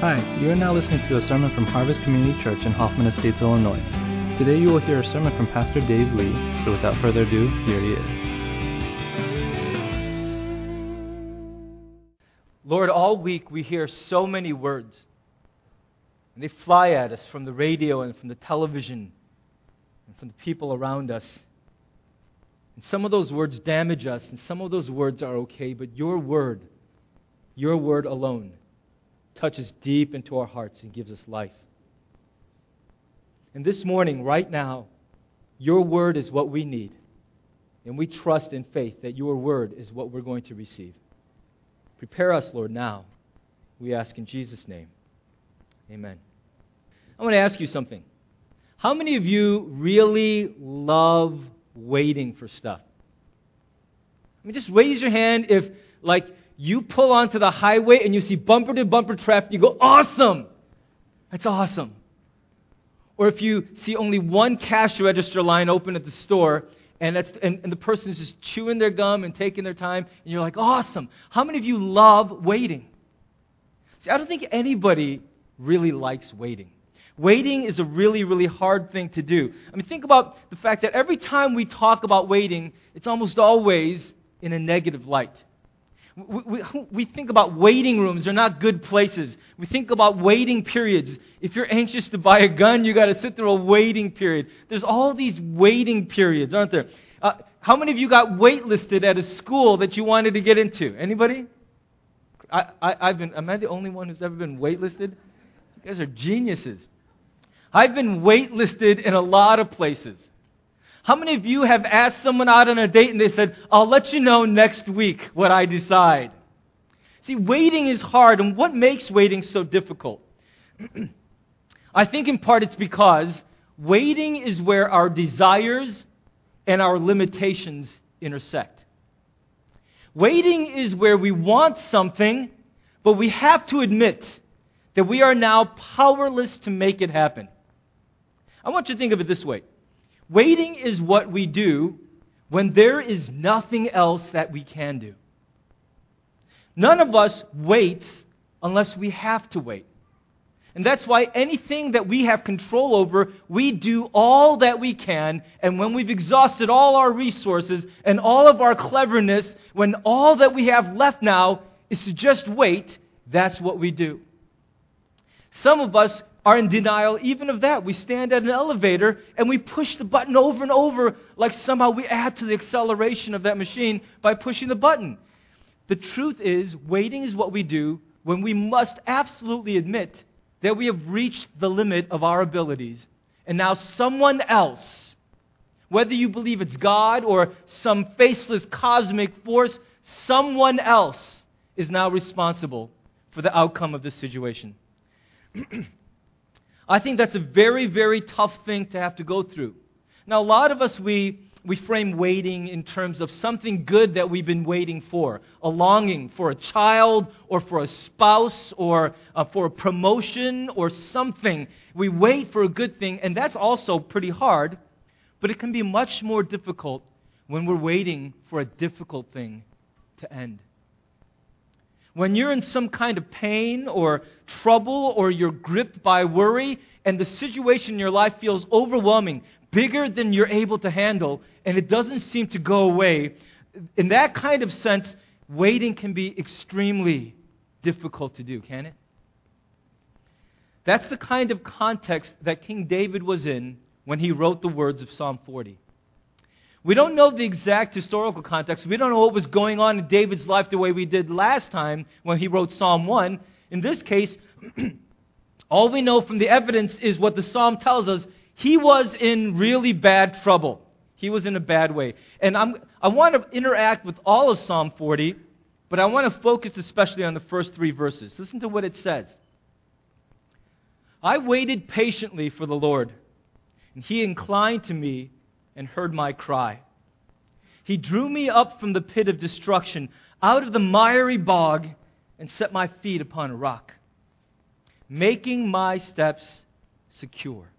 Hi, you are now listening to a sermon from Harvest Community Church in Hoffman Estates, Illinois. Today you will hear a sermon from Pastor Dave Lee, so without further ado, here he is. Lord, all week we hear so many words. And they fly at us from the radio and from the television and from the people around us. And some of those words damage us, and some of those words are okay, but your word, your word alone, touches deep into our hearts and gives us life. And this morning, right now, your word is what we need. And we trust in faith that your word is what we're going to receive. Prepare us, Lord, now. We ask in Jesus' name. Amen. I want to ask you something. How many of you really love waiting for stuff? I mean, just raise your hand if, like, you pull onto the highway and you see bumper to bumper traffic, you go, awesome! That's awesome. Or if you see only one cash register line open at the store and, that's, and, and the person is just chewing their gum and taking their time, and you're like, awesome. How many of you love waiting? See, I don't think anybody really likes waiting. Waiting is a really, really hard thing to do. I mean, think about the fact that every time we talk about waiting, it's almost always in a negative light. We, we, we, think about waiting rooms, they're not good places. We think about waiting periods. If you're anxious to buy a gun, you got to sit through a waiting period. There's all these waiting periods, aren't there? Uh, how many of you got waitlisted at a school that you wanted to get into? Anybody? I, I, have been, am I the only one who's ever been waitlisted? You guys are geniuses. I've been waitlisted in a lot of places. How many of you have asked someone out on a date and they said, I'll let you know next week what I decide? See, waiting is hard, and what makes waiting so difficult? I think in part it's because waiting is where our desires and our limitations intersect. Waiting is where we want something, but we have to admit that we are now powerless to make it happen. I want you to think of it this way Waiting is what we do when there is nothing else that we can do. None of us waits unless we have to wait. And that's why anything that we have control over, we do all that we can. And when we've exhausted all our resources and all of our cleverness, when all that we have left now is to just wait, that's what we do. Some of us are in denial even of that. We stand at an elevator and we push the button over and over like somehow we add to the acceleration of that machine by pushing the button. The truth is, waiting is what we do when we must absolutely admit that we have reached the limit of our abilities. And now someone else, whether you believe it's God or some faceless cosmic force, someone else is now responsible for the outcome of this situation. I think that's a very, very tough thing to have to go through. Now, a lot of us, we, we frame waiting in terms of something good that we've been waiting for a longing for a child or for a spouse or uh, for a promotion or something. We wait for a good thing, and that's also pretty hard, but it can be much more difficult when we're waiting for a difficult thing to end. When you're in some kind of pain or trouble or you're gripped by worry and the situation in your life feels overwhelming, bigger than you're able to handle, and it doesn't seem to go away, in that kind of sense, waiting can be extremely difficult to do, can it? That's the kind of context that King David was in when he wrote the words of Psalm 40. We don't know the exact historical context. We don't know what was going on in David's life the way we did last time when he wrote Psalm 1. In this case, all we know from the evidence is what the psalm tells us. He was in really bad trouble. He was in a bad way. And I'm, I want to interact with all of Psalm 40, but I want to focus especially on the first three verses. Listen to what it says. I waited patiently for the Lord, and he inclined to me and heard my cry. He drew me up from the pit of destruction, out of the miry bog, and set my feet upon a rock, making my steps secure.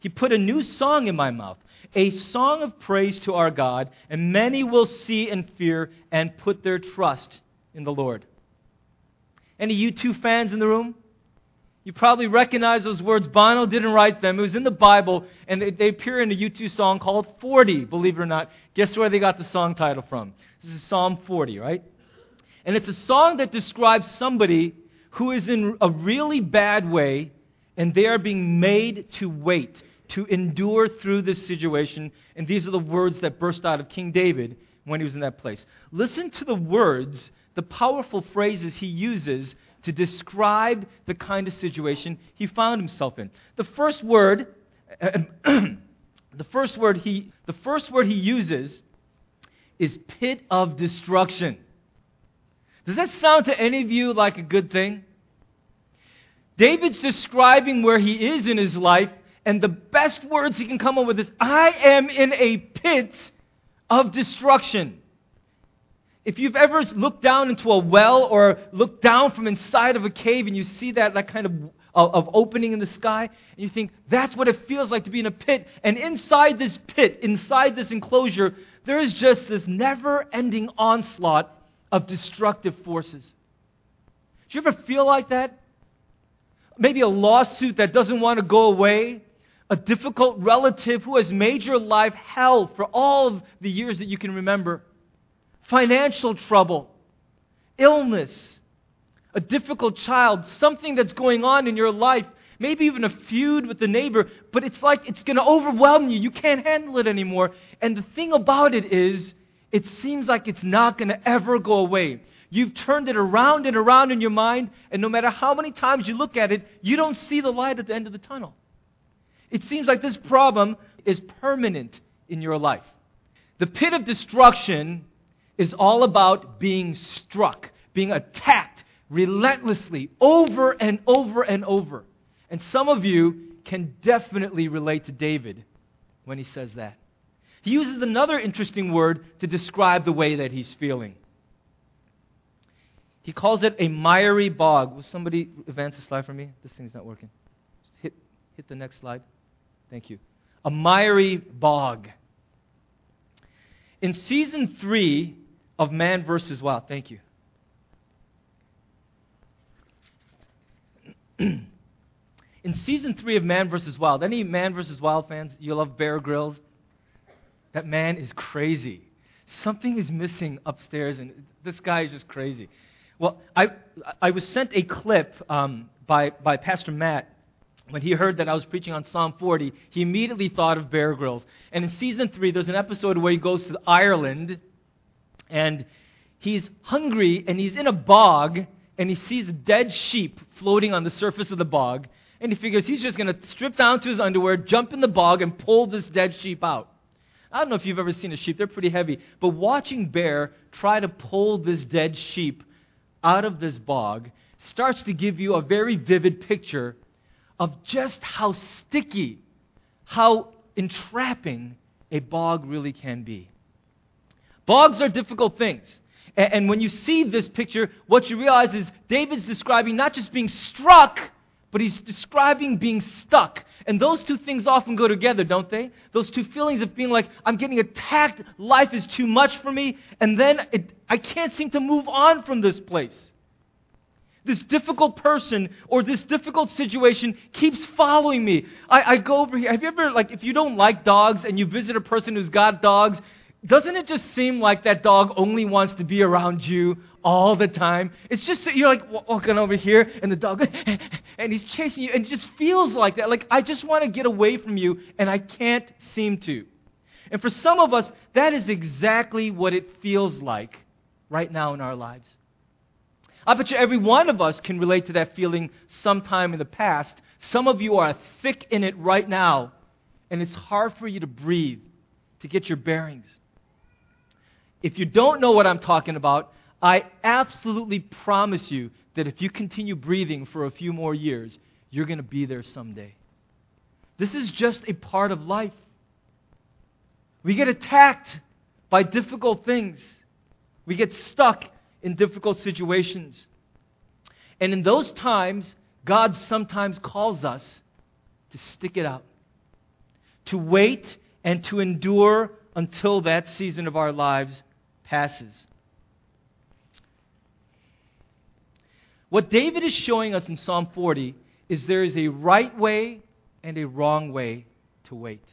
He put a new song in my mouth, a song of praise to our God, and many will see and fear and put their trust in the Lord. Any U2 fans in the room? You probably recognize those words. Bono didn't write them. It was in the Bible, and they, they appear in a U2 song called 40, believe it or not. Guess where they got the song title from? This is Psalm 40, right? And it's a song that describes somebody who is in a really bad way, and they are being made to wait, to endure through this situation. And these are the words that burst out of King David when he was in that place. Listen to the words, the powerful phrases he uses to describe the kind of situation he found himself in. The first word, the first word he, the first word he uses is pit of destruction. Does that sound to any of you like a good thing? David's describing where he is in his life, and the best words he can come up with is, I am in a pit of destruction. If you've ever looked down into a well or looked down from inside of a cave and you see that, that kind of, of, of opening in the sky, and you think, that's what it feels like to be in a pit. And inside this pit, inside this enclosure, there is just this never ending onslaught of destructive forces. Do you ever feel like that? Maybe a lawsuit that doesn't want to go away, a difficult relative who has made your life hell for all of the years that you can remember financial trouble, illness, a difficult child, something that's going on in your life, maybe even a feud with the neighbor, but it's like it's going to overwhelm you. You can't handle it anymore. And the thing about it is, it seems like it's not going to ever go away. You've turned it around and around in your mind, and no matter how many times you look at it, you don't see the light at the end of the tunnel. It seems like this problem is permanent in your life. The pit of destruction is all about being struck, being attacked relentlessly over and over and over. And some of you can definitely relate to David when he says that. He uses another interesting word to describe the way that he's feeling. He calls it a miry bog. Will somebody advance the slide for me? This thing's not working. Hit, hit the next slide. Thank you. A miry bog. In season three, of Man versus Wild. Thank you. In season three of Man versus Wild, any Man versus Wild fans? You love Bear Grylls? That man is crazy. Something is missing upstairs, and this guy is just crazy. Well, I, I was sent a clip um, by, by Pastor Matt when he heard that I was preaching on Psalm 40, he immediately thought of Bear Grylls. And in season three, there's an episode where he goes to Ireland and he's hungry and he's in a bog and he sees a dead sheep floating on the surface of the bog. And he figures he's just going to strip down to his underwear, jump in the bog, and pull this dead sheep out. I don't know if you've ever seen a sheep, they're pretty heavy. But watching Bear try to pull this dead sheep out of this bog starts to give you a very vivid picture of just how sticky, how entrapping a bog really can be. Bogs are difficult things. And, and when you see this picture, what you realize is David's describing not just being struck, but he's describing being stuck. And those two things often go together, don't they? Those two feelings of being like, I'm getting attacked, life is too much for me, and then it, I can't seem to move on from this place. This difficult person or this difficult situation keeps following me. I, I go over here. Have you ever, like, if you don't like dogs and you visit a person who's got dogs, doesn't it just seem like that dog only wants to be around you all the time? It's just that you're like walking over here and the dog, and he's chasing you, and it just feels like that. Like, I just want to get away from you, and I can't seem to. And for some of us, that is exactly what it feels like right now in our lives. I bet you every one of us can relate to that feeling sometime in the past. Some of you are thick in it right now, and it's hard for you to breathe, to get your bearings. If you don't know what I'm talking about, I absolutely promise you that if you continue breathing for a few more years, you're going to be there someday. This is just a part of life. We get attacked by difficult things, we get stuck in difficult situations. And in those times, God sometimes calls us to stick it out, to wait and to endure until that season of our lives passes. What David is showing us in Psalm 40 is there is a right way and a wrong way to wait.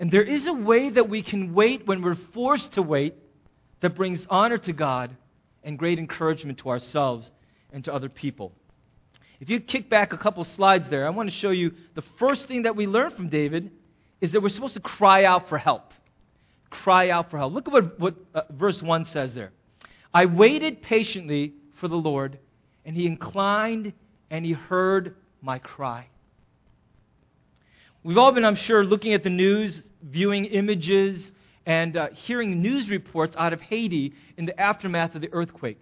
And there is a way that we can wait when we're forced to wait that brings honor to God and great encouragement to ourselves and to other people. If you kick back a couple slides there, I want to show you the first thing that we learn from David is that we're supposed to cry out for help. Cry out for help. Look at what, what uh, verse 1 says there. I waited patiently for the Lord, and he inclined and he heard my cry. We've all been, I'm sure, looking at the news, viewing images, and uh, hearing news reports out of Haiti in the aftermath of the earthquake.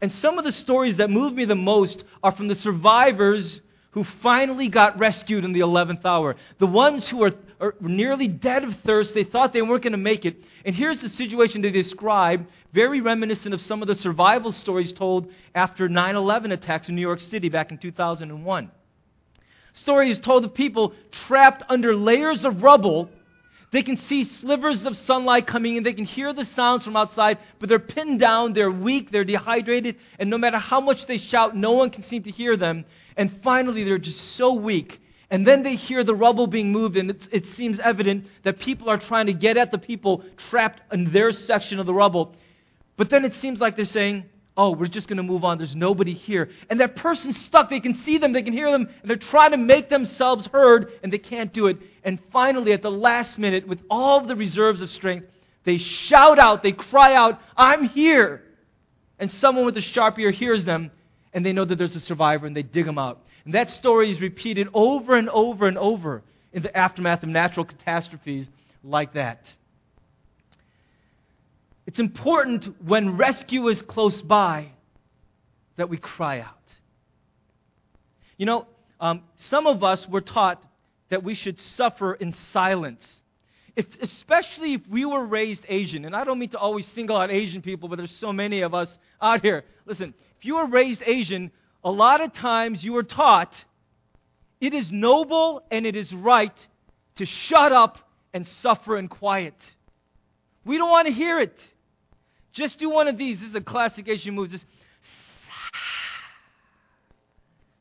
And some of the stories that move me the most are from the survivors who finally got rescued in the 11th hour. The ones who are, are nearly dead of thirst, they thought they weren't going to make it. And here's the situation they describe, very reminiscent of some of the survival stories told after 9 11 attacks in New York City back in 2001. Stories told of people trapped under layers of rubble. They can see slivers of sunlight coming in. They can hear the sounds from outside, but they're pinned down. They're weak. They're dehydrated. And no matter how much they shout, no one can seem to hear them. And finally, they're just so weak. And then they hear the rubble being moved, and it seems evident that people are trying to get at the people trapped in their section of the rubble. But then it seems like they're saying, oh, we're just going to move on. There's nobody here. And that person's stuck. They can see them, they can hear them, and they're trying to make themselves heard, and they can't do it. And finally, at the last minute, with all the reserves of strength, they shout out, they cry out, I'm here. And someone with a sharp ear hears them, and they know that there's a survivor, and they dig them out. And that story is repeated over and over and over in the aftermath of natural catastrophes like that. It's important when rescue is close by that we cry out. You know, um, some of us were taught that we should suffer in silence. If, especially if we were raised Asian, and I don't mean to always single out Asian people, but there's so many of us out here. Listen, if you were raised Asian, a lot of times you were taught it is noble and it is right to shut up and suffer in quiet. We don't want to hear it. Just do one of these. This is a classic Asian move. Just,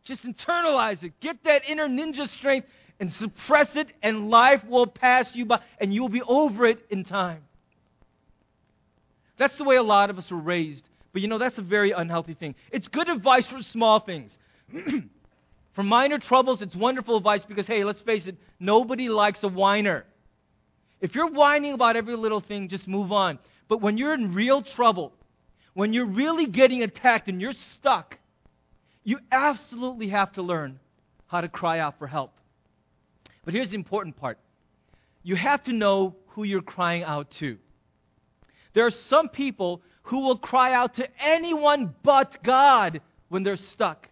just internalize it. Get that inner ninja strength and suppress it, and life will pass you by, and you'll be over it in time. That's the way a lot of us were raised. But you know, that's a very unhealthy thing. It's good advice for small things. for minor troubles, it's wonderful advice because, hey, let's face it, nobody likes a whiner. If you're whining about every little thing, just move on. But when you're in real trouble, when you're really getting attacked and you're stuck, you absolutely have to learn how to cry out for help. But here's the important part you have to know who you're crying out to. There are some people who will cry out to anyone but God when they're stuck.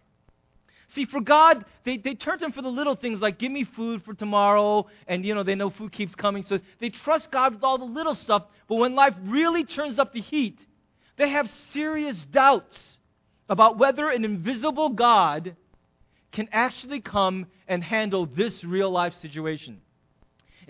See, for God, they, they turn to Him for the little things like, give me food for tomorrow, and, you know, they know food keeps coming. So they trust God with all the little stuff. But when life really turns up the heat, they have serious doubts about whether an invisible God can actually come and handle this real life situation.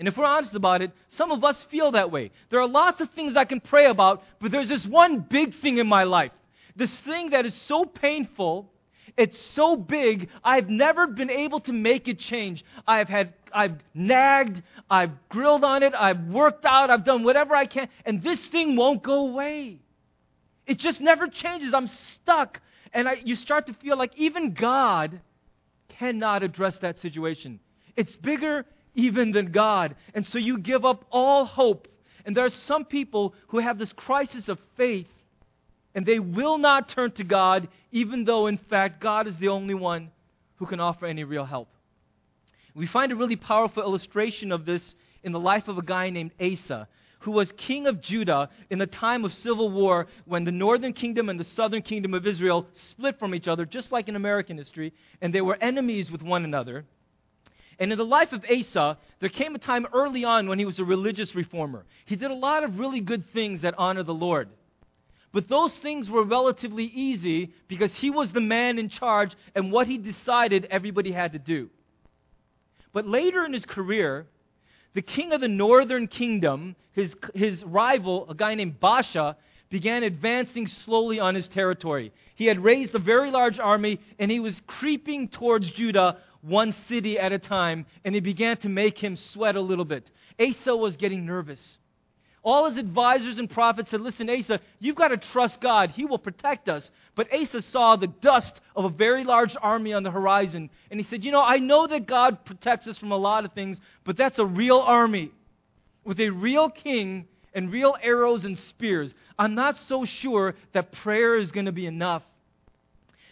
And if we're honest about it, some of us feel that way. There are lots of things I can pray about, but there's this one big thing in my life. This thing that is so painful it's so big, I've never been able to make it change. I've had, I've nagged, I've grilled on it, I've worked out, I've done whatever I can, and this thing won't go away. It just never changes. I'm stuck. And I, you start to feel like even God cannot address that situation. It's bigger even than God. And so you give up all hope. And there are some people who have this crisis of faith and they will not turn to God, even though, in fact, God is the only one who can offer any real help. We find a really powerful illustration of this in the life of a guy named Asa, who was king of Judah in the time of civil war when the northern kingdom and the southern kingdom of Israel split from each other, just like in American history, and they were enemies with one another. And in the life of Asa, there came a time early on when he was a religious reformer. He did a lot of really good things that honor the Lord. But those things were relatively easy because he was the man in charge, and what he decided, everybody had to do. But later in his career, the king of the northern kingdom, his, his rival, a guy named Baasha, began advancing slowly on his territory. He had raised a very large army, and he was creeping towards Judah one city at a time, and it began to make him sweat a little bit. Asa was getting nervous. All his advisors and prophets said, Listen, Asa, you've got to trust God. He will protect us. But Asa saw the dust of a very large army on the horizon, and he said, You know, I know that God protects us from a lot of things, but that's a real army with a real king and real arrows and spears. I'm not so sure that prayer is going to be enough.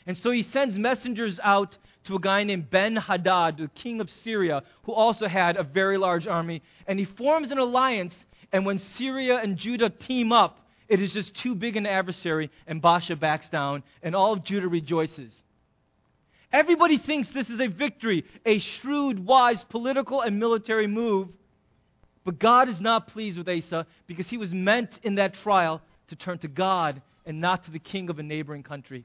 And so he sends messengers out to a guy named Ben Hadad, the king of Syria, who also had a very large army. And he forms an alliance. And when Syria and Judah team up, it is just too big an adversary, and Baasha backs down, and all of Judah rejoices. Everybody thinks this is a victory, a shrewd, wise political and military move. But God is not pleased with Asa because he was meant in that trial to turn to God and not to the king of a neighboring country.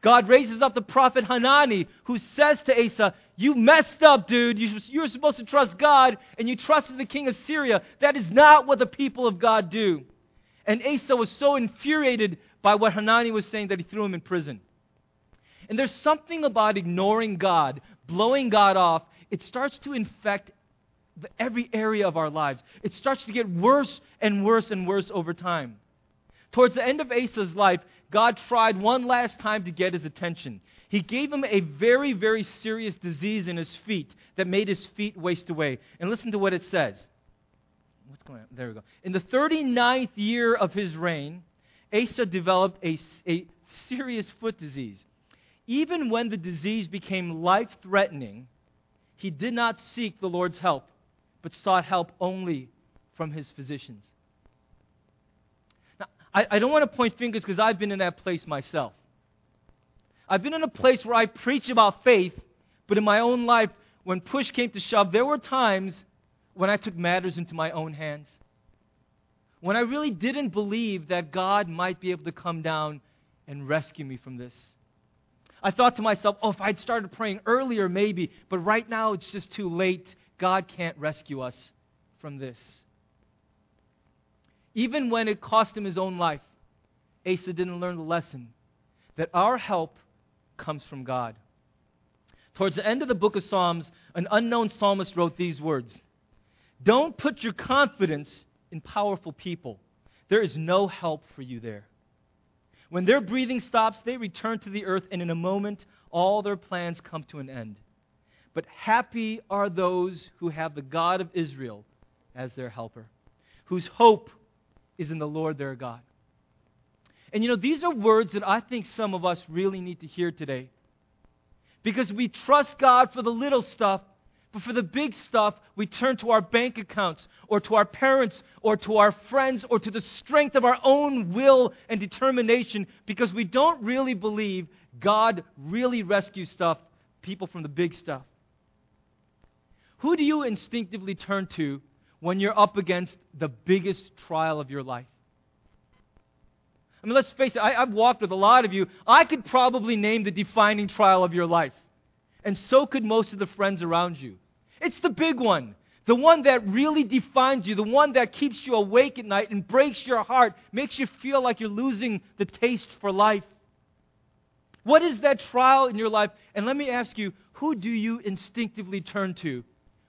God raises up the prophet Hanani, who says to Asa, You messed up, dude. You, were supposed to trust God, and you trusted the king of Syria. That is not what the people of God do. And Asa was so infuriated by what Hanani was saying that he threw him in prison. And there's something about ignoring God, blowing God off, it starts to infect every area of our lives. It starts to get worse and worse and worse over time. Towards the end of Asa's life, God tried one last time to get his attention. He gave him a very, very serious disease in his feet that made his feet waste away. And listen to what it says. What's going on? There we go. In the 39th year of his reign, Asa developed a, a serious foot disease. Even when the disease became life threatening, he did not seek the Lord's help, but sought help only from his physicians. I, I don't want to point fingers because I've been in that place myself. I've been in a place where I preach about faith, but in my own life, when push came to shove, there were times when I took matters into my own hands. When I really didn't believe that God might be able to come down and rescue me from this. I thought to myself, oh, if I'd started praying earlier, maybe, but right now it's just too late. God can't rescue us from this. Even when it cost him his own life, Asa didn't learn the lesson that our help comes from God. Towards the end of the book of Psalms, an unknown psalmist wrote these words Don't put your confidence in powerful people. There is no help for you there. When their breathing stops, they return to the earth, and in a moment, all their plans come to an end. But happy are those who have the God of Israel as their helper, whose hope is in the Lord their God. And you know, these are words that I think some of us really need to hear today. Because we trust God for the little stuff, but for the big stuff, we turn to our bank accounts, or to our parents, or to our friends, or to the strength of our own will and determination, because we don't really believe God really rescues stuff, people from the big stuff. Who do you instinctively turn to when you're up against the biggest trial of your life. I mean, let's face it, I, have walked with a lot of you. I could probably name the defining trial of your life. And so could most of the friends around you. It's the big one. The one that really defines you, the one that keeps you awake at night and breaks your heart, makes you feel like you're losing the taste for life. What is that trial in your life? And let me ask you, who do you instinctively turn to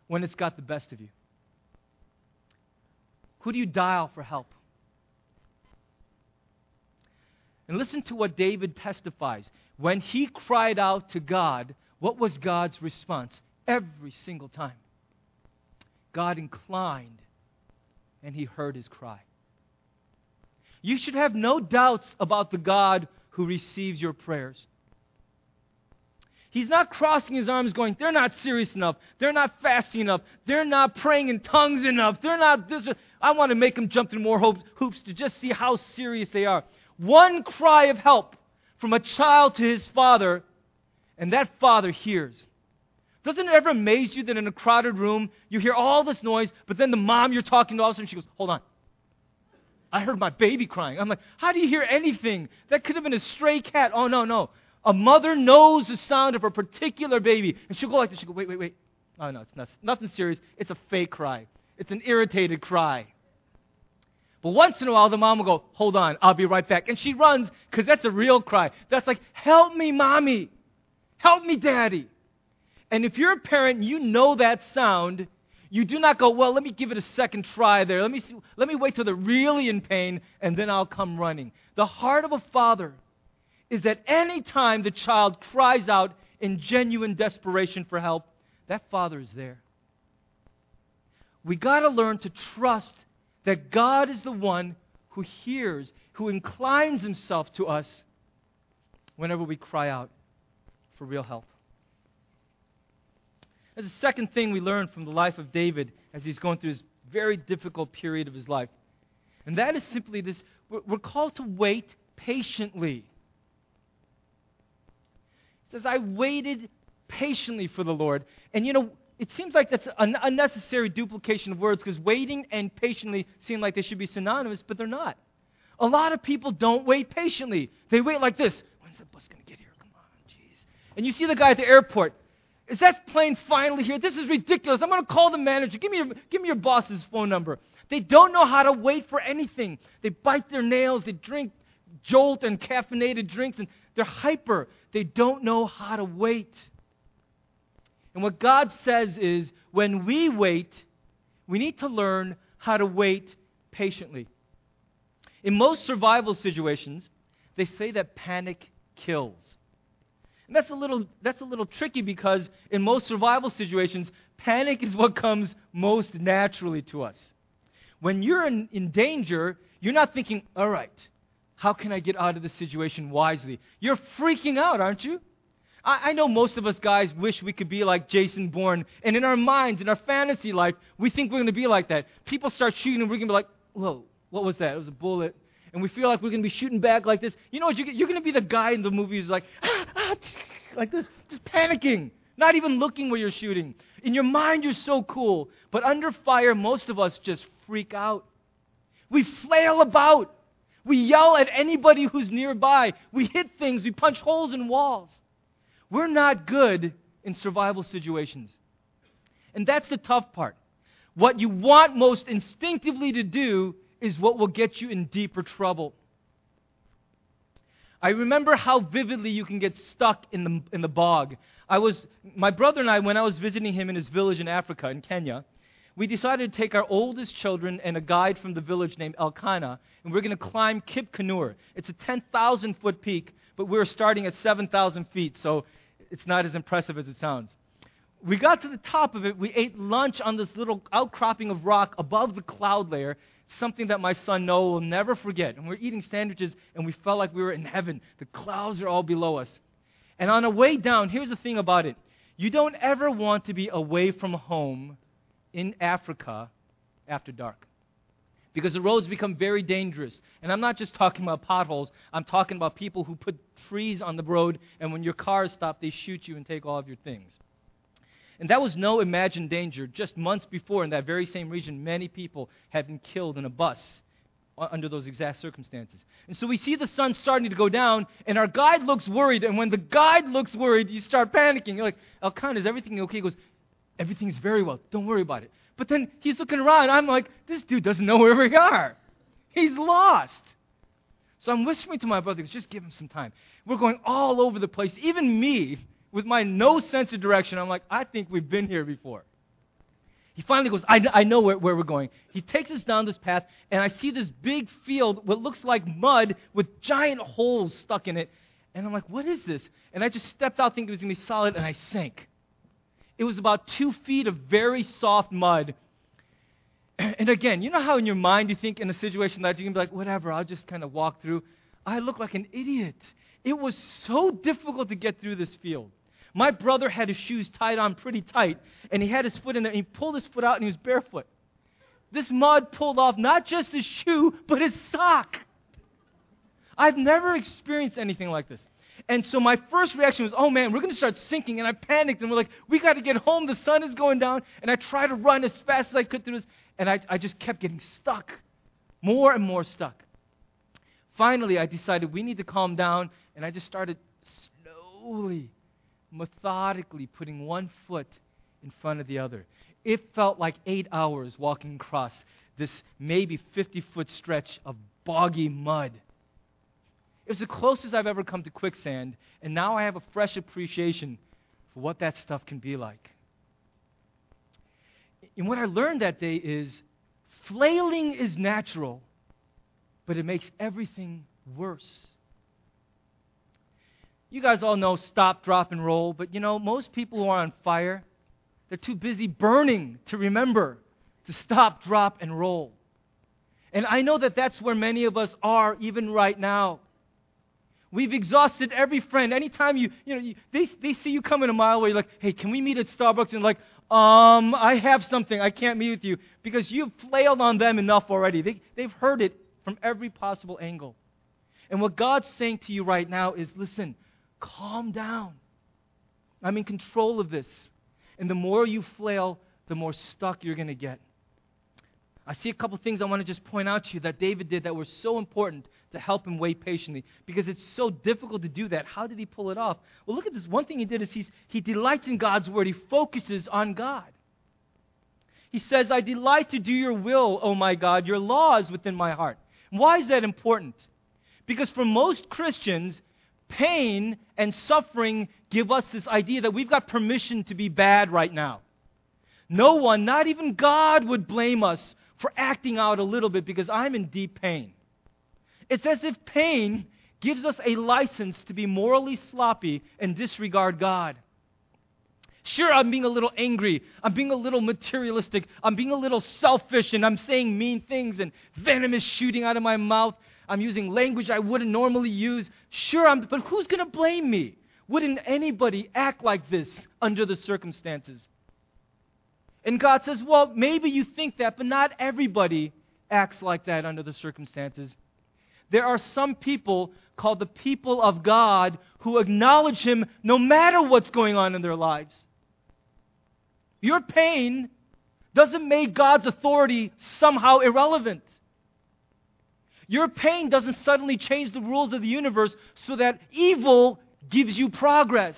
when it's got the best of you? Who do you dial for help? And listen to what David testifies. When he cried out to God, what was God's response? Every single time. God inclined and he heard his cry. You should have no doubts about the God who receives your prayers. He's not crossing his arms going, they're not serious enough. They're not fasting enough. They're not praying in tongues enough. They're not this. I want to make them jump through more hoops to just see how serious they are. One cry of help from a child to his father, and that father hears. Doesn't it ever amaze you that in a crowded room you hear all this noise, but then the mom you're talking to all of a sudden she goes, Hold on. I heard my baby crying. I'm like, How do you hear anything? That could have been a stray cat. Oh, no, no. A mother knows the sound of a particular baby, and she'll go like this. She'll go, wait, wait, wait. Oh, no, it's not, nothing serious. It's a fake cry. It's an irritated cry. But once in a while, the mom will go, Hold on, I'll be right back. And she runs because that's a real cry. That's like, Help me, mommy. Help me, daddy. And if you're a parent, you know that sound. You do not go, Well, let me give it a second try there. Let me, see, let me wait till they're really in pain and then I'll come running. The heart of a father is that any time the child cries out in genuine desperation for help, that father is there. We got to learn to trust that God is the one who hears, who inclines himself to us whenever we cry out for real help. There's a second thing we learn from the life of David as he's going through this very difficult period of his life. And that is simply this we're called to wait patiently. Says, I waited patiently for the Lord. And you know, it seems like that's an unnecessary duplication of words because waiting and patiently seem like they should be synonymous, but they're not. A lot of people don't wait patiently. They wait like this. When's the bus going to get here? Come on, jeez. And you see the guy at the airport. Is that plane finally here? This is ridiculous. I'm going to call the manager. Give me your, give me your boss's phone number. They don't know how to wait for anything. They bite their nails. They drink jolt and caffeinated drinks, and they're hyper. They don't know how to wait. And what God says is when we wait, we need to learn how to wait patiently. In most survival situations, they say that panic kills. And that's a little that's a little tricky because in most survival situations, panic is what comes most naturally to us. When you're in, in danger, you're not thinking, all right, how can I get out of this situation wisely? You're freaking out, aren't you? I, I know most of us guys wish we could be like Jason Bourne. And in our minds, in our fantasy life, we think we're going to be like that. People start shooting and we're going to be like, whoa, what was that? It was a bullet. And we feel like we're going to be shooting back like this. You know what? You're, you're going to be the guy in the movie who's like, ah, ah, like this, just panicking, not even looking where you're shooting. In your mind, you're so cool. But under fire, most of us just freak out. We flail about. We yell at anybody who's nearby. We hit things. We punch holes in walls. We're not good in survival situations. And that's the tough part. What you want most instinctively to do is what will get you in deeper trouble. I remember how vividly you can get stuck in the, in the bog. I was, my brother and I, when I was visiting him in his village in Africa, in Kenya, we decided to take our oldest children and a guide from the village named Elkanah, and we are going to climb Kip Keneer. It's a 10,000 foot peak, but we're starting at 7,000 feet, so it's not as impressive as it sounds. We got to the top of it. We ate lunch on this little outcropping of rock above the cloud layer, something that my son Noah will never forget. And we're eating sandwiches, and we felt like we were in heaven. The clouds are all below us. And on the way down, here's the thing about it you don't ever want to be away from home in Africa after dark because the roads become very dangerous. And I'm not just talking about potholes, I'm talking about people who put trees on the road, and when your car stops, they shoot you and take all of your things. And that was no imagined danger. Just months before, in that very same region, many people had been killed in a bus uh, under those exact circumstances. And so we see the sun starting to go down, and our guide looks worried. And when the guide looks worried, you start panicking. You're like, Elkanah, is everything okay? He goes, Everything's very well. Don't worry about it. But then he's looking around. And I'm like, this dude doesn't know where we are. He's lost. So I'm whispering to my brothers, just give him some time. We're going all over the place. Even me, with my no sense of direction, I'm like, I think we've been here before. He finally goes, I, I know where, where we're going. He takes us down this path, and I see this big field, what looks like mud, with giant holes stuck in it. And I'm like, what is this? And I just stepped out thinking it was going to be solid, and I sank. It was about two feet of very soft mud. And again, you know how in your mind you think in a situation like that you can be like, whatever, I'll just kind of walk through. I look like an idiot. It was so difficult to get through this field. My brother had his shoes tied on pretty tight, and he had his foot in there, and he pulled his foot out, and he was barefoot. This mud pulled off not just his shoe, but his sock. I've never experienced anything like this. And so my first reaction was, oh man, we're going to start sinking. And I panicked and we're like, we got to get home. The sun is going down. And I tried to run as fast as I could through this. And I, I just kept getting stuck, more and more stuck. Finally, I decided we need to calm down. And I just started slowly, methodically putting one foot in front of the other. It felt like eight hours walking across this maybe 50 foot stretch of boggy mud. It was the closest I've ever come to quicksand, and now I have a fresh appreciation for what that stuff can be like. And what I learned that day is flailing is natural, but it makes everything worse. You guys all know stop, drop, and roll, but you know, most people who are on fire, they're too busy burning to remember to stop, drop, and roll. And I know that that's where many of us are even right now. We've exhausted every friend. Anytime you, you know, you, they, they see you coming a mile away, you're like, hey, can we meet at Starbucks? And like, um, I have something. I can't meet with you because you've flailed on them enough already. They, they've heard it from every possible angle. And what God's saying to you right now is listen, calm down. I'm in control of this. And the more you flail, the more stuck you're going to get. I see a couple things I want to just point out to you that David did that were so important to help him wait patiently because it's so difficult to do that. How did he pull it off? Well, look at this. One thing he did is he's, he delights in God's word, he focuses on God. He says, I delight to do your will, O my God. Your law is within my heart. Why is that important? Because for most Christians, pain and suffering give us this idea that we've got permission to be bad right now. No one, not even God, would blame us for acting out a little bit because I'm in deep pain. It's as if pain gives us a license to be morally sloppy and disregard God. Sure, I'm being a little angry. I'm being a little materialistic. I'm being a little selfish and I'm saying mean things and venom is shooting out of my mouth. I'm using language I wouldn't normally use. Sure, I'm, but who's going to blame me? Wouldn't anybody act like this under the circumstances? And God says, well, maybe you think that, but not everybody acts like that under the circumstances. There are some people called the people of God who acknowledge Him no matter what's going on in their lives. Your pain doesn't make God's authority somehow irrelevant. Your pain doesn't suddenly change the rules of the universe so that evil gives you progress.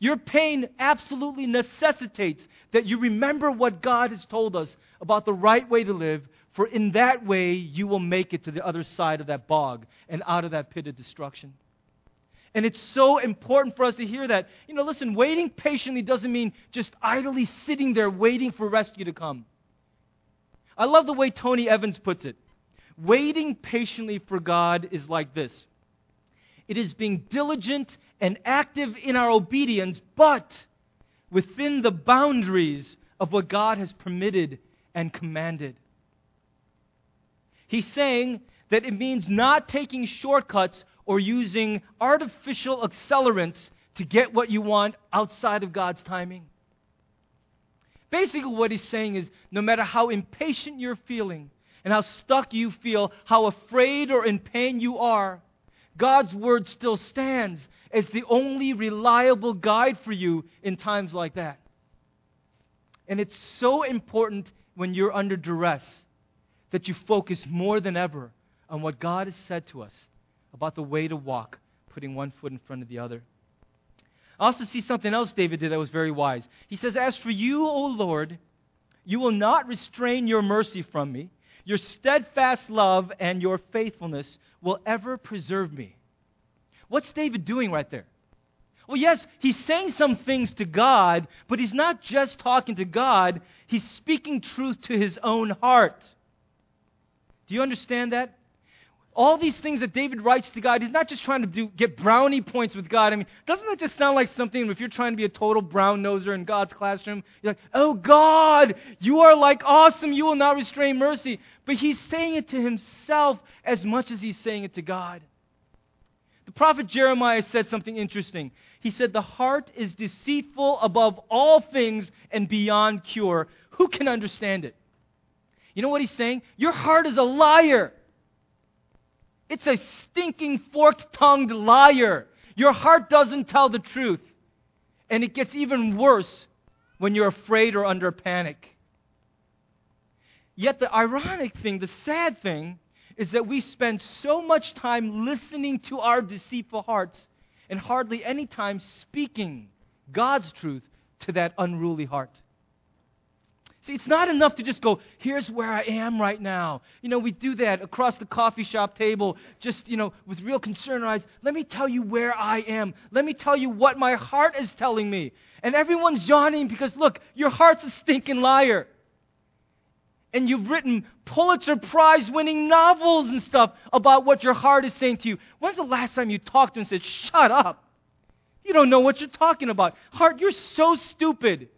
Your pain absolutely necessitates that you remember what God has told us about the right way to live, for in that way you will make it to the other side of that bog and out of that pit of destruction. And it's so important for us to hear that. You know, listen, waiting patiently doesn't mean just idly sitting there waiting for rescue to come. I love the way Tony Evans puts it. Waiting patiently for God is like this it is being diligent and active in our obedience, but within the boundaries of what God has permitted and commanded. He's saying that it means not taking shortcuts or using artificial accelerants to get what you want outside of God's timing. Basically, what he's saying is no matter how impatient you're feeling and how stuck you feel, how afraid or in pain you are, God's word still stands as the only reliable guide for you in times like that. And it's so important when you're under duress that you focus more than ever on what God has said to us about the way to walk, putting one foot in front of the other. I also see something else David did that was very wise. He says, As for you, O Lord, you will not restrain your mercy from me. Your steadfast love and your faithfulness will ever preserve me. What's David doing right there? Well, yes, he's saying some things to God, but he's not just talking to God, he's speaking truth to his own heart. Do you understand that? all these things that David writes to God, he's not just trying to do, get brownie points with God. I mean, doesn't that just sound like something if you're trying to be a total brown noser in God's classroom? You're like, oh God, you are like awesome, you will not restrain mercy. But he's saying it to himself as much as he's saying it to God. The prophet Jeremiah said something interesting. He said, The heart is deceitful above all things and beyond cure. Who can understand it? You know what he's saying? Your heart is a liar. It's a stinking, forked tongued liar. Your heart doesn't tell the truth. And it gets even worse when you're afraid or under panic. Yet the ironic thing, the sad thing, is that we spend so much time listening to our deceitful hearts and hardly any time speaking God's truth to that unruly heart. It's not enough to just go, here's where I am right now. You know, we do that across the coffee shop table, just, you know, with real concern eyes. Let me tell you where I am. Let me tell you what my heart is telling me. And everyone's yawning because, look, your heart's a stinking liar. And you've written Pulitzer Prize winning novels and stuff about what your heart is saying to you. When's the last time you talked to and said, shut up? You don't know what you're talking about. Heart, you're so stupid.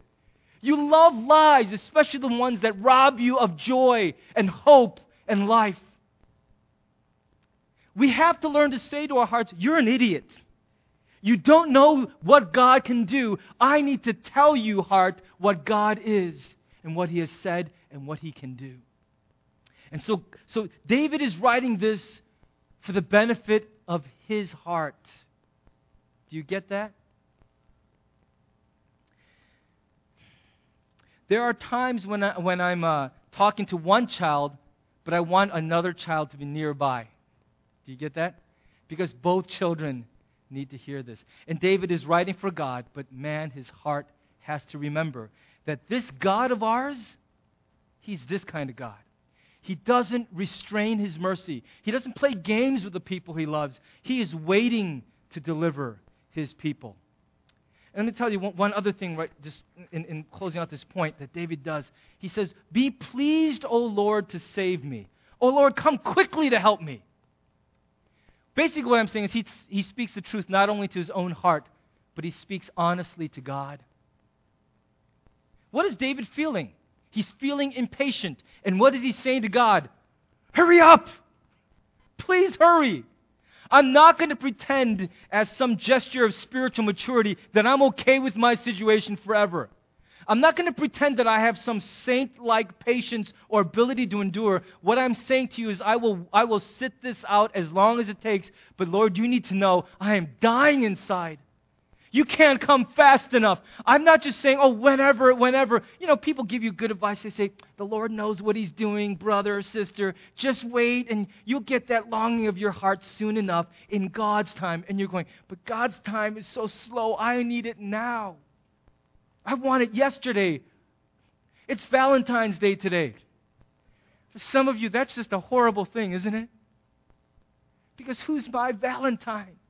You love lies, especially the ones that rob you of joy and hope and life. We have to learn to say to our hearts, You're an idiot. You don't know what God can do. I need to tell you, heart, what God is and what He has said and what He can do. And so, so David is writing this for the benefit of his heart. Do you get that? There are times when, I, when I'm uh, talking to one child, but I want another child to be nearby. Do you get that? Because both children need to hear this. And David is writing for God, but man, his heart has to remember that this God of ours, he's this kind of God. He doesn't restrain his mercy. He doesn't play games with the people he loves. He is waiting to deliver his people. And let me tell you one, one other thing, right, just in, in closing out this point that David does. He says, Be pleased, O Lord, to save me. O Lord, come quickly to help me. Basically, what I'm saying is he, he speaks the truth not only to his own heart, but he speaks honestly to God. What is David feeling? He's feeling impatient. And what is he saying to God? Hurry up! Please hurry! I'm not going to pretend as some gesture of spiritual maturity that I'm okay with my situation forever. I'm not going to pretend that I have some saint like patience or ability to endure. What I'm saying to you is, I will, I will sit this out as long as it takes. But Lord, you need to know I am dying inside. You can't come fast enough. I'm not just saying, oh, whenever, whenever. You know, people give you good advice. They say, the Lord knows what He's doing, brother or sister. Just wait, and you'll get that longing of your heart soon enough in God's time. And you're going, but God's time is so slow. I need it now. I want it yesterday. It's Valentine's Day today. For some of you, that's just a horrible thing, isn't it? Because who's my Valentine?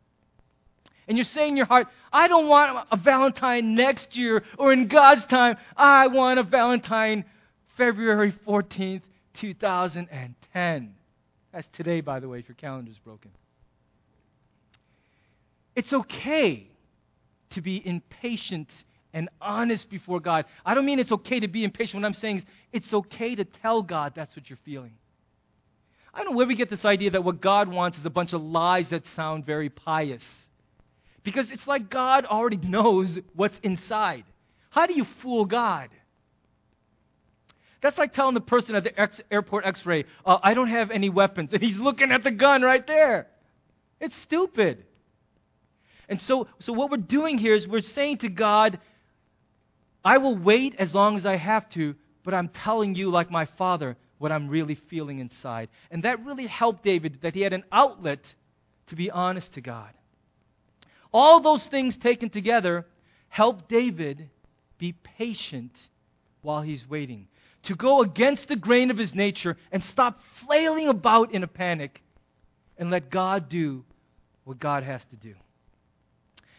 and you're saying in your heart, I don't want a Valentine next year or in God's time. I want a Valentine February 14th, 2010. That's today, by the way, if your calendar's broken. It's okay to be impatient and honest before God. I don't mean it's okay to be impatient. What I'm saying is it's okay to tell God that's what you're feeling. I don't know where we get this idea that what God wants is a bunch of lies that sound very pious. Because it's like God already knows what's inside. How do you fool God? That's like telling the person at the ex- airport x ray, uh, I don't have any weapons. And he's looking at the gun right there. It's stupid. And so, so what we're doing here is we're saying to God, I will wait as long as I have to, but I'm telling you, like my father, what I'm really feeling inside. And that really helped David, that he had an outlet to be honest to God. All those things taken together help David be patient while he's waiting, to go against the grain of his nature and stop flailing about in a panic and let God do what God has to do.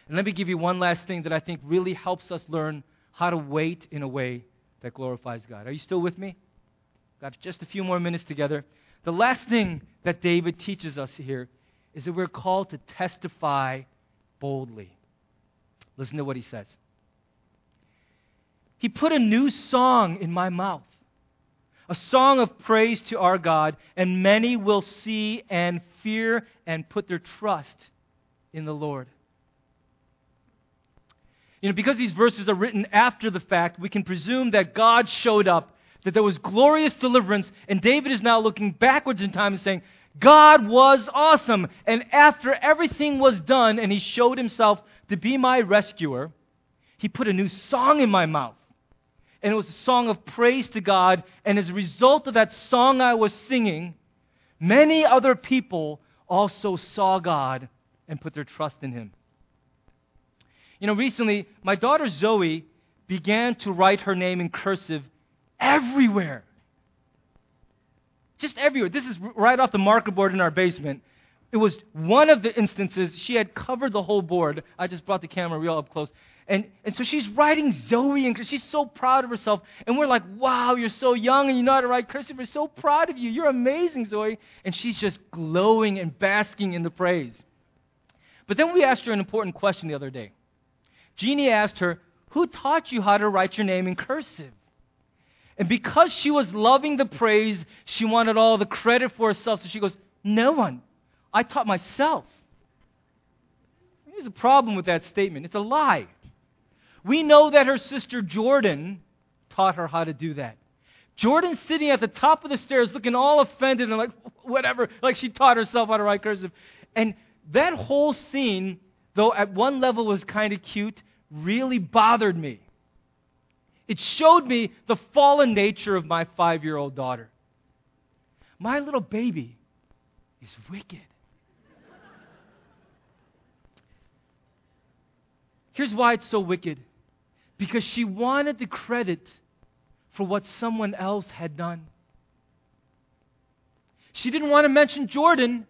And let me give you one last thing that I think really helps us learn how to wait in a way that glorifies God. Are you still with me? Got just a few more minutes together. The last thing that David teaches us here is that we're called to testify boldly. Listen to what he says. He put a new song in my mouth, a song of praise to our God, and many will see and fear and put their trust in the Lord. You know, because these verses are written after the fact, we can presume that God showed up, that there was glorious deliverance, and David is now looking backwards in time and saying, God was awesome. And after everything was done and he showed himself to be my rescuer, he put a new song in my mouth. And it was a song of praise to God. And as a result of that song I was singing, many other people also saw God and put their trust in him. You know, recently, my daughter Zoe began to write her name in cursive everywhere. Just everywhere. This is right off the marker board in our basement. It was one of the instances she had covered the whole board. I just brought the camera real up close. And, and so she's writing Zoe, and she's so proud of herself. And we're like, wow, you're so young and you know how to write cursive. We're so proud of you. You're amazing, Zoe. And she's just glowing and basking in the praise. But then we asked her an important question the other day. Jeannie asked her, Who taught you how to write your name in cursive? And because she was loving the praise, she wanted all the credit for herself. So she goes, No one. I taught myself. Here's a problem with that statement it's a lie. We know that her sister Jordan taught her how to do that. Jordan's sitting at the top of the stairs looking all offended and like, whatever, like she taught herself how to write cursive. And that whole scene, though at one level was kind of cute, really bothered me. It showed me the fallen nature of my five year old daughter. My little baby is wicked. Here's why it's so wicked because she wanted the credit for what someone else had done. She didn't want to mention Jordan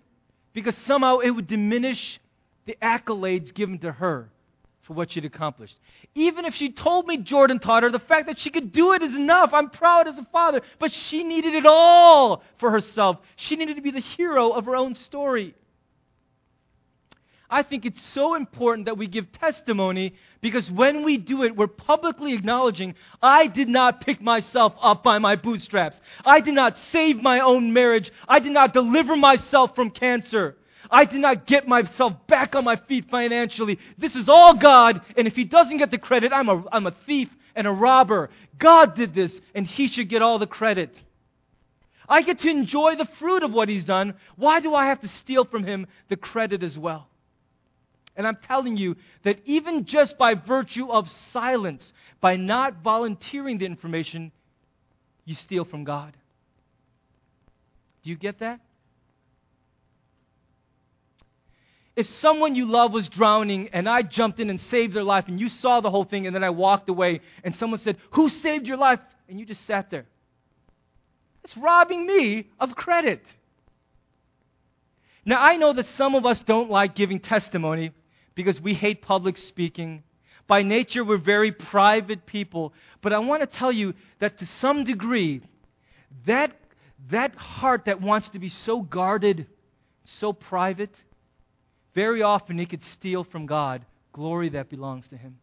because somehow it would diminish the accolades given to her for what she'd accomplished. Even if she told me Jordan taught her, the fact that she could do it is enough. I'm proud as a father. But she needed it all for herself. She needed to be the hero of her own story. I think it's so important that we give testimony because when we do it, we're publicly acknowledging I did not pick myself up by my bootstraps. I did not save my own marriage. I did not deliver myself from cancer. I did not get myself back on my feet financially. This is all God, and if He doesn't get the credit, I'm a, I'm a thief and a robber. God did this, and He should get all the credit. I get to enjoy the fruit of what He's done. Why do I have to steal from Him the credit as well? And I'm telling you that even just by virtue of silence, by not volunteering the information, you steal from God. Do you get that? If someone you love was drowning and I jumped in and saved their life and you saw the whole thing and then I walked away and someone said, Who saved your life? and you just sat there, it's robbing me of credit. Now, I know that some of us don't like giving testimony because we hate public speaking. By nature, we're very private people. But I want to tell you that to some degree, that, that heart that wants to be so guarded, so private, very often it could steal from God glory that belongs to Him.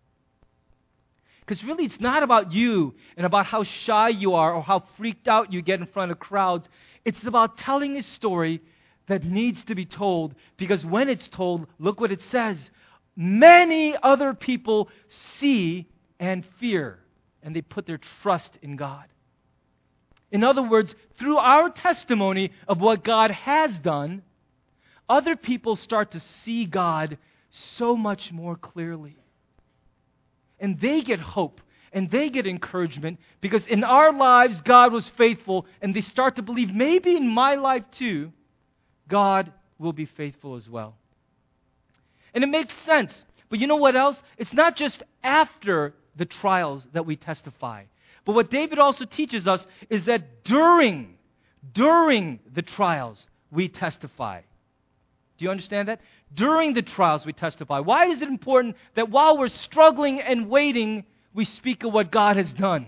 Because really, it's not about you and about how shy you are or how freaked out you get in front of crowds. It's about telling a story that needs to be told because when it's told, look what it says many other people see and fear, and they put their trust in God. In other words, through our testimony of what God has done, other people start to see God so much more clearly. And they get hope and they get encouragement because in our lives, God was faithful, and they start to believe maybe in my life too, God will be faithful as well. And it makes sense. But you know what else? It's not just after the trials that we testify. But what David also teaches us is that during, during the trials, we testify. Do you understand that? During the trials, we testify. Why is it important that while we're struggling and waiting, we speak of what God has done?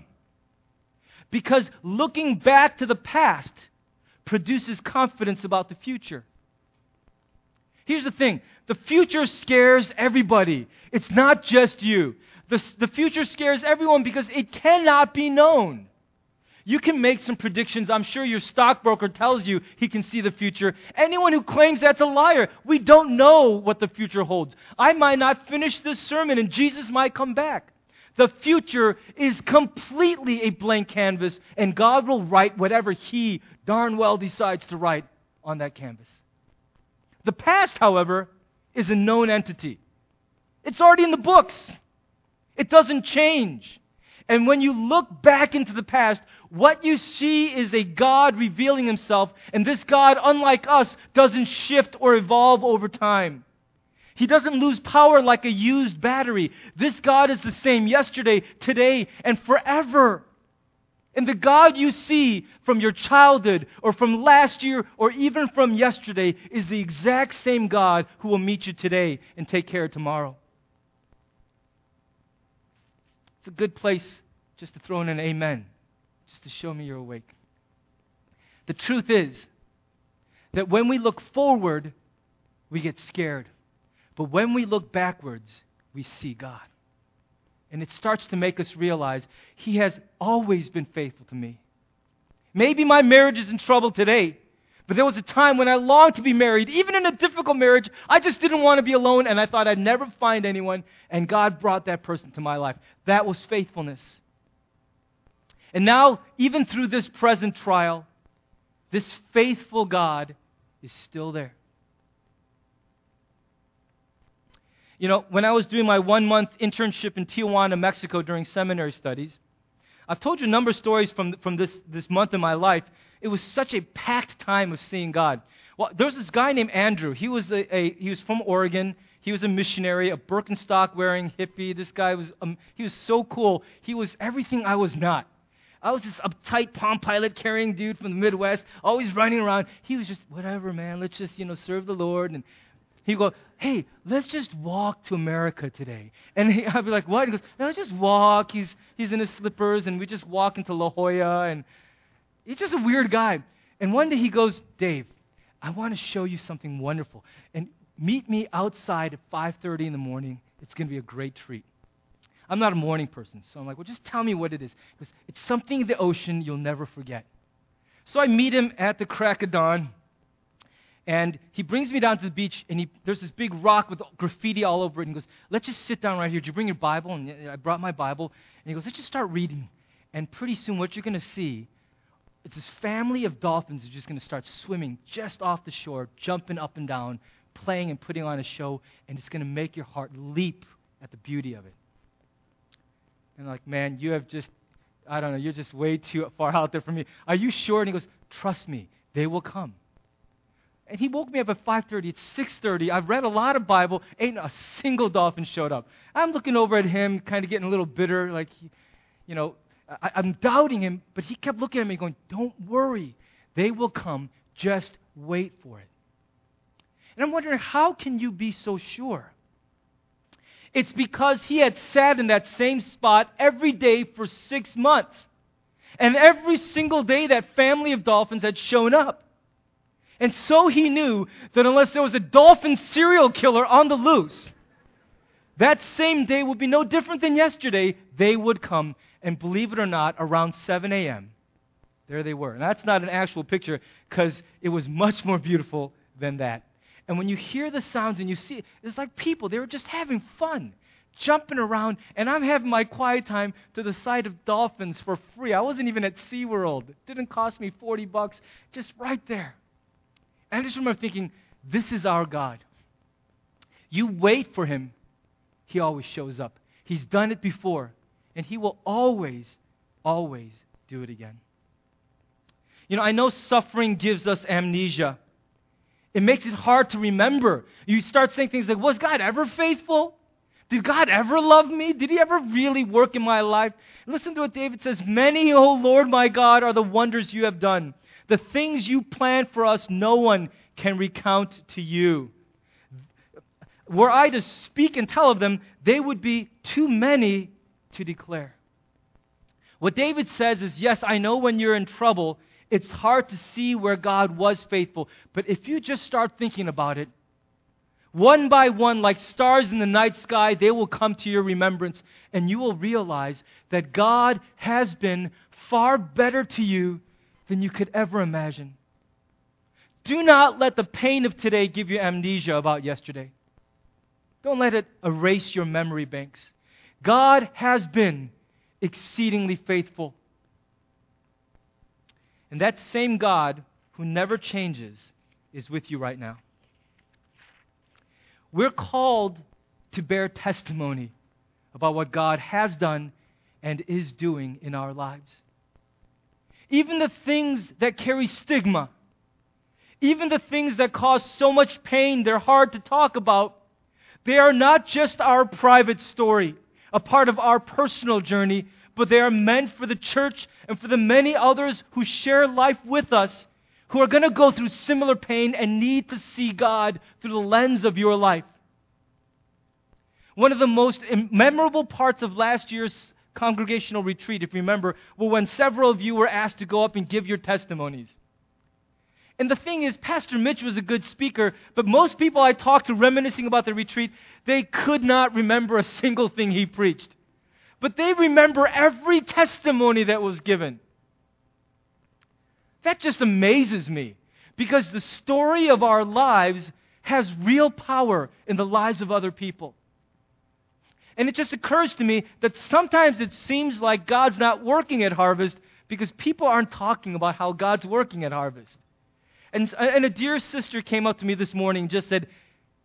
Because looking back to the past produces confidence about the future. Here's the thing the future scares everybody, it's not just you. The, the future scares everyone because it cannot be known. You can make some predictions. I'm sure your stockbroker tells you he can see the future. Anyone who claims that's a liar. We don't know what the future holds. I might not finish this sermon and Jesus might come back. The future is completely a blank canvas, and God will write whatever He darn well decides to write on that canvas. The past, however, is a known entity. It's already in the books. It doesn't change. And when you look back into the past, what you see is a God revealing himself, and this God, unlike us, doesn't shift or evolve over time. He doesn't lose power like a used battery. This God is the same yesterday, today, and forever. And the God you see from your childhood or from last year or even from yesterday is the exact same God who will meet you today and take care of tomorrow. It's a good place just to throw in an amen, just to show me you're awake. The truth is that when we look forward, we get scared. But when we look backwards, we see God. And it starts to make us realize He has always been faithful to me. Maybe my marriage is in trouble today, but there was a time when I longed to be married. Even in a difficult marriage, I just didn't want to be alone, and I thought I'd never find anyone, and God brought that person to my life. That was faithfulness. And now, even through this present trial, this faithful God is still there. You know, when I was doing my one month internship in Tijuana, Mexico during seminary studies, I've told you a number of stories from, from this, this month in my life. It was such a packed time of seeing God. Well, there was this guy named Andrew. He was, a, a he was from Oregon. He was a missionary, a Birkenstock wearing hippie. This guy was, um, he was so cool. He was everything I was not. I was this uptight Palm Pilot carrying dude from the Midwest, always running around. He was just, whatever, man, let's just, you know, serve the Lord. And He'd go, hey, let's just walk to America today. And he, I'd be like, what? He goes, no, let's just walk. He's, he's in his slippers, and we just walk into La Jolla. And he's just a weird guy. And one day he goes, Dave, I want to show you something wonderful. And meet me outside at 5.30 in the morning. It's going to be a great treat. I'm not a morning person, so I'm like, well, just tell me what it is. Because it's something in the ocean you'll never forget. So I meet him at the crack of dawn. And he brings me down to the beach, and he, there's this big rock with graffiti all over it. And he goes, Let's just sit down right here. Did you bring your Bible? And I brought my Bible. And he goes, Let's just start reading. And pretty soon, what you're going to see is this family of dolphins are just going to start swimming just off the shore, jumping up and down, playing and putting on a show. And it's going to make your heart leap at the beauty of it. And like, man, you have just, I don't know, you're just way too far out there for me. Are you sure? And he goes, Trust me, they will come. And he woke me up at 5:30. It's 6:30. I've read a lot of Bible. Ain't a single dolphin showed up. I'm looking over at him, kind of getting a little bitter, like, you know, I, I'm doubting him. But he kept looking at me, going, "Don't worry, they will come. Just wait for it." And I'm wondering, how can you be so sure? It's because he had sat in that same spot every day for six months. And every single day, that family of dolphins had shown up. And so he knew that unless there was a dolphin serial killer on the loose, that same day would be no different than yesterday. They would come, and believe it or not, around 7 a.m., there they were. And that's not an actual picture because it was much more beautiful than that. And when you hear the sounds and you see it, it's like people, they were just having fun, jumping around. And I'm having my quiet time to the sight of dolphins for free. I wasn't even at SeaWorld. It didn't cost me 40 bucks, just right there. And I just remember thinking, this is our God. You wait for him, he always shows up. He's done it before, and he will always, always do it again. You know, I know suffering gives us amnesia. It makes it hard to remember. You start saying things like, Was God ever faithful? Did God ever love me? Did He ever really work in my life? listen to what David says Many, O Lord my God, are the wonders you have done. The things you plan for us, no one can recount to you. Were I to speak and tell of them, they would be too many to declare. What David says is yes, I know when you're in trouble, it's hard to see where God was faithful. But if you just start thinking about it, one by one, like stars in the night sky, they will come to your remembrance, and you will realize that God has been far better to you than you could ever imagine. Do not let the pain of today give you amnesia about yesterday. Don't let it erase your memory banks. God has been exceedingly faithful. And that same God who never changes is with you right now. We're called to bear testimony about what God has done and is doing in our lives even the things that carry stigma, even the things that cause so much pain, they're hard to talk about. They are not just our private story, a part of our personal journey, but they are meant for the church and for the many others who share life with us who are going to go through similar pain and need to see God through the lens of your life. One of the most memorable parts of last year's congregational retreat, if you remember, were when several of you were asked to go up and give your testimonies. And the thing is, Pastor Mitch was a good speaker, but most people I talked to reminiscing about the retreat, they could not remember a single thing he preached. But they remember every testimony that was given. That just amazes me because the story of our lives has real power in the lives of other people. And it just occurs to me that sometimes it seems like God's not working at Harvest because people aren't talking about how God's working at Harvest. And, and a dear sister came up to me this morning and just said,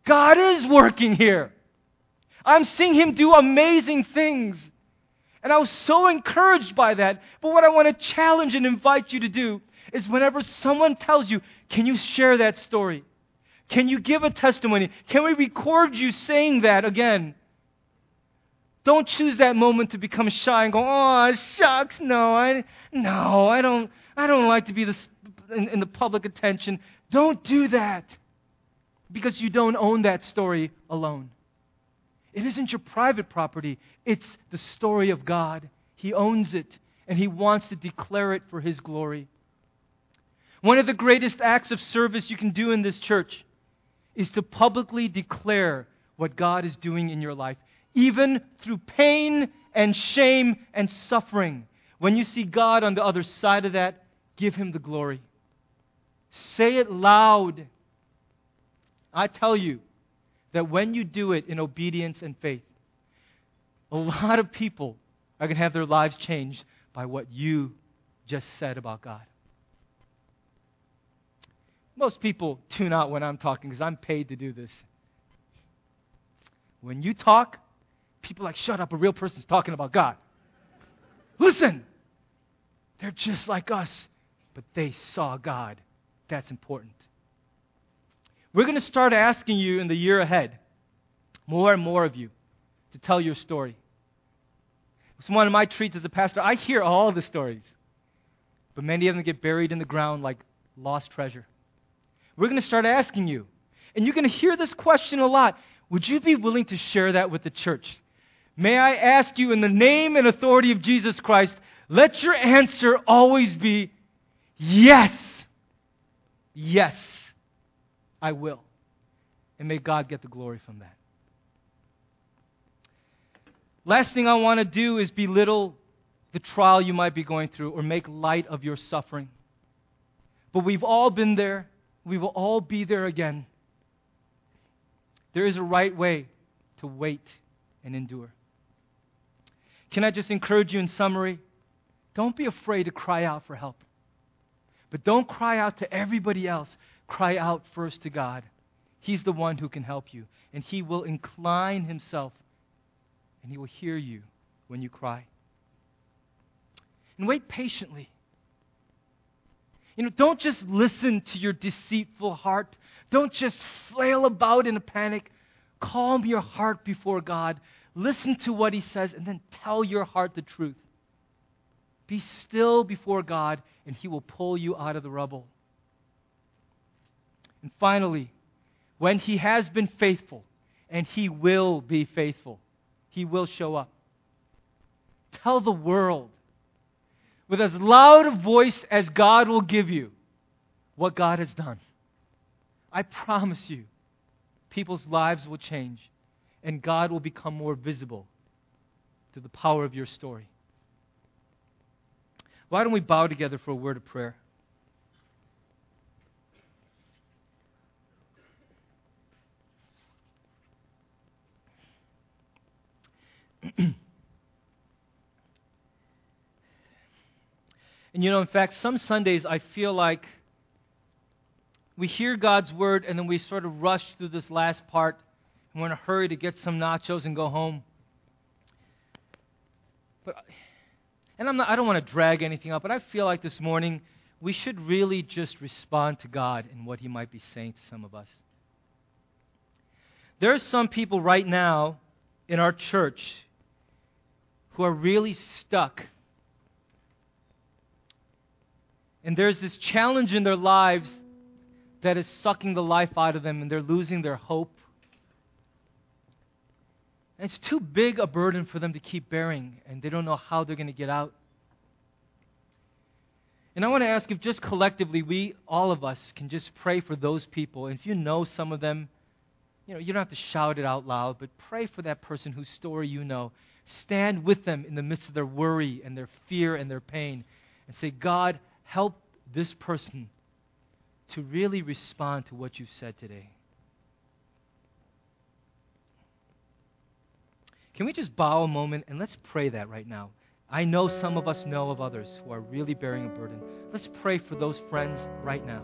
God is working here. I'm seeing him do amazing things. And I was so encouraged by that. But what I want to challenge and invite you to do is whenever someone tells you, Can you share that story? Can you give a testimony? Can we record you saying that again? Don't choose that moment to become shy and go, "Oh, shucks, no, I, no, I don't, I don't like to be the, in, in the public attention." Don't do that because you don't own that story alone. It isn't your private property; it's the story of God. He owns it, and He wants to declare it for His glory. One of the greatest acts of service you can do in this church is to publicly declare what God is doing in your life even through pain and shame and suffering. When you see God on the other side of that, give Him the glory. Say it loud. I tell you that when you do it in obedience and faith, a lot of people are going to have their lives changed by what you just said about God. Most people tune out when I'm talking because I'm paid to do this. When you talk, people like, shut up, a real person's talking about God. Listen, they're just like us, but they saw God. That's important. We're going to start asking you in the year ahead, more and more of you, to tell your story. It's one of my treats as a pastor. I hear all the stories, but many of them get buried in the ground like lost treasure. We're going to start asking you, and you're going to hear this question a lot. Would you be willing to share that with the church? May I ask you, in the name and authority of Jesus Christ, let your answer always be yes. Yes, I will. And may God get the glory from that. Last thing I want to do is belittle the trial you might be going through or make light of your suffering. But we've all been there. We will all be there again. There is a right way to wait and endure. Can I just encourage you in summary? Don't be afraid to cry out for help. But don't cry out to everybody else. Cry out first to God. He's the one who can help you, and He will incline Himself, and He will hear you when you cry. And wait patiently. You know, don't just listen to your deceitful heart. Don't just flail about in a panic. Calm your heart before God. Listen to what he says and then tell your heart the truth. Be still before God, and he will pull you out of the rubble. And finally, when he has been faithful, and he will be faithful, he will show up. Tell the world with as loud a voice as God will give you what God has done. I promise you, people's lives will change and God will become more visible to the power of your story. Why don't we bow together for a word of prayer? and you know, in fact, some Sundays I feel like we hear God's word and then we sort of rush through this last part and we're in a hurry to get some nachos and go home. But, and I'm not, I don't want to drag anything up, but I feel like this morning we should really just respond to God and what He might be saying to some of us. There are some people right now in our church who are really stuck. And there's this challenge in their lives that is sucking the life out of them, and they're losing their hope. It's too big a burden for them to keep bearing, and they don't know how they're going to get out. And I want to ask if just collectively we, all of us, can just pray for those people. And if you know some of them, you know, you don't have to shout it out loud, but pray for that person whose story you know. Stand with them in the midst of their worry and their fear and their pain and say, God, help this person to really respond to what you've said today. Can we just bow a moment and let's pray that right now? I know some of us know of others who are really bearing a burden. Let's pray for those friends right now.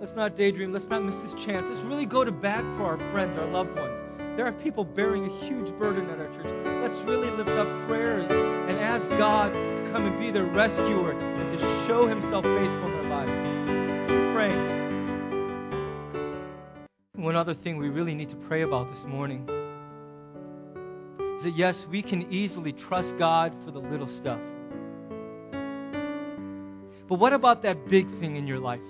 Let's not daydream. Let's not miss this chance. Let's really go to bat for our friends, our loved ones. There are people bearing a huge burden at our church. Let's really lift up prayers and ask God to come and be their rescuer and to show Himself faithful in our lives. Keep praying. One other thing we really need to pray about this morning is that yes, we can easily trust God for the little stuff. But what about that big thing in your life?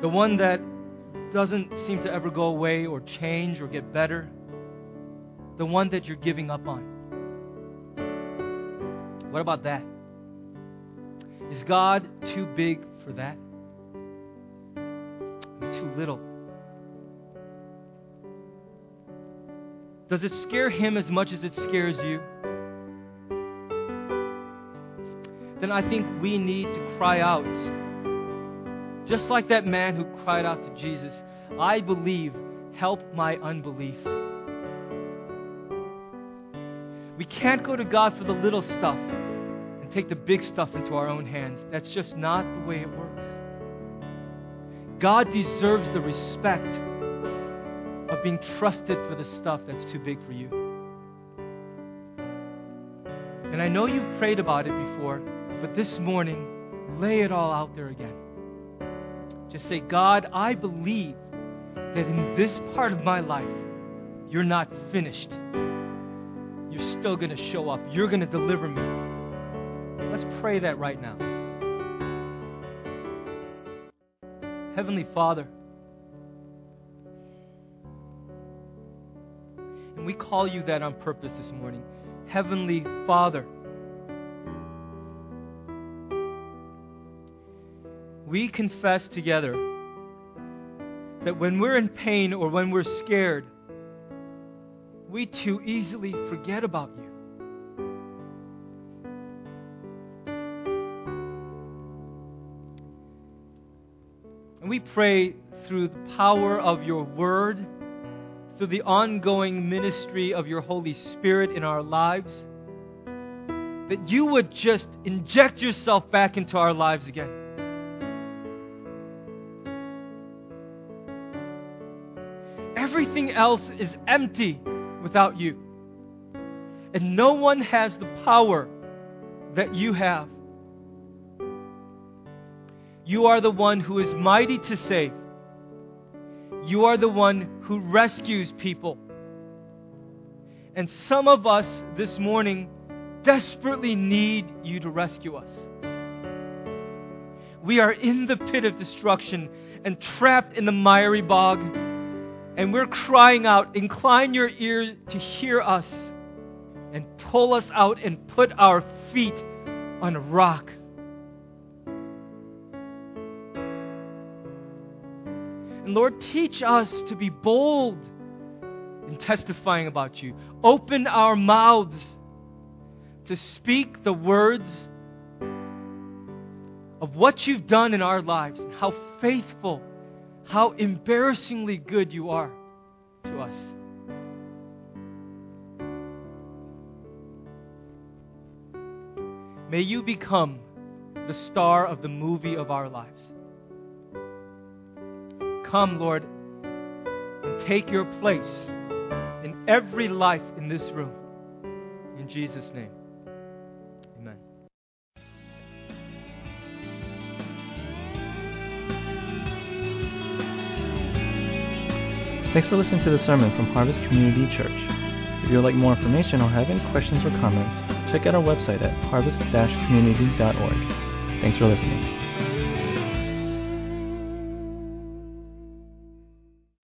The one that doesn't seem to ever go away or change or get better? The one that you're giving up on? What about that? Is God too big for that? Too little? Does it scare him as much as it scares you? Then I think we need to cry out. Just like that man who cried out to Jesus, I believe, help my unbelief. We can't go to God for the little stuff and take the big stuff into our own hands. That's just not the way it works. God deserves the respect being trusted for the stuff that's too big for you. And I know you've prayed about it before, but this morning, lay it all out there again. Just say, God, I believe that in this part of my life, you're not finished. You're still going to show up. You're going to deliver me. Let's pray that right now. Heavenly Father, we call you that on purpose this morning. Heavenly Father. We confess together that when we're in pain or when we're scared, we too easily forget about you. And we pray through the power of your word through the ongoing ministry of your Holy Spirit in our lives, that you would just inject yourself back into our lives again. Everything else is empty without you. And no one has the power that you have. You are the one who is mighty to save. You are the one who rescues people. And some of us this morning desperately need you to rescue us. We are in the pit of destruction and trapped in the miry bog, and we're crying out, Incline your ears to hear us, and pull us out and put our feet on a rock. And Lord, teach us to be bold in testifying about you. Open our mouths to speak the words of what you've done in our lives and how faithful, how embarrassingly good you are to us. May you become the star of the movie of our lives. Come, Lord, and take your place in every life in this room. In Jesus' name. Amen. Thanks for listening to the sermon from Harvest Community Church. If you would like more information or have any questions or comments, check out our website at harvest-community.org. Thanks for listening.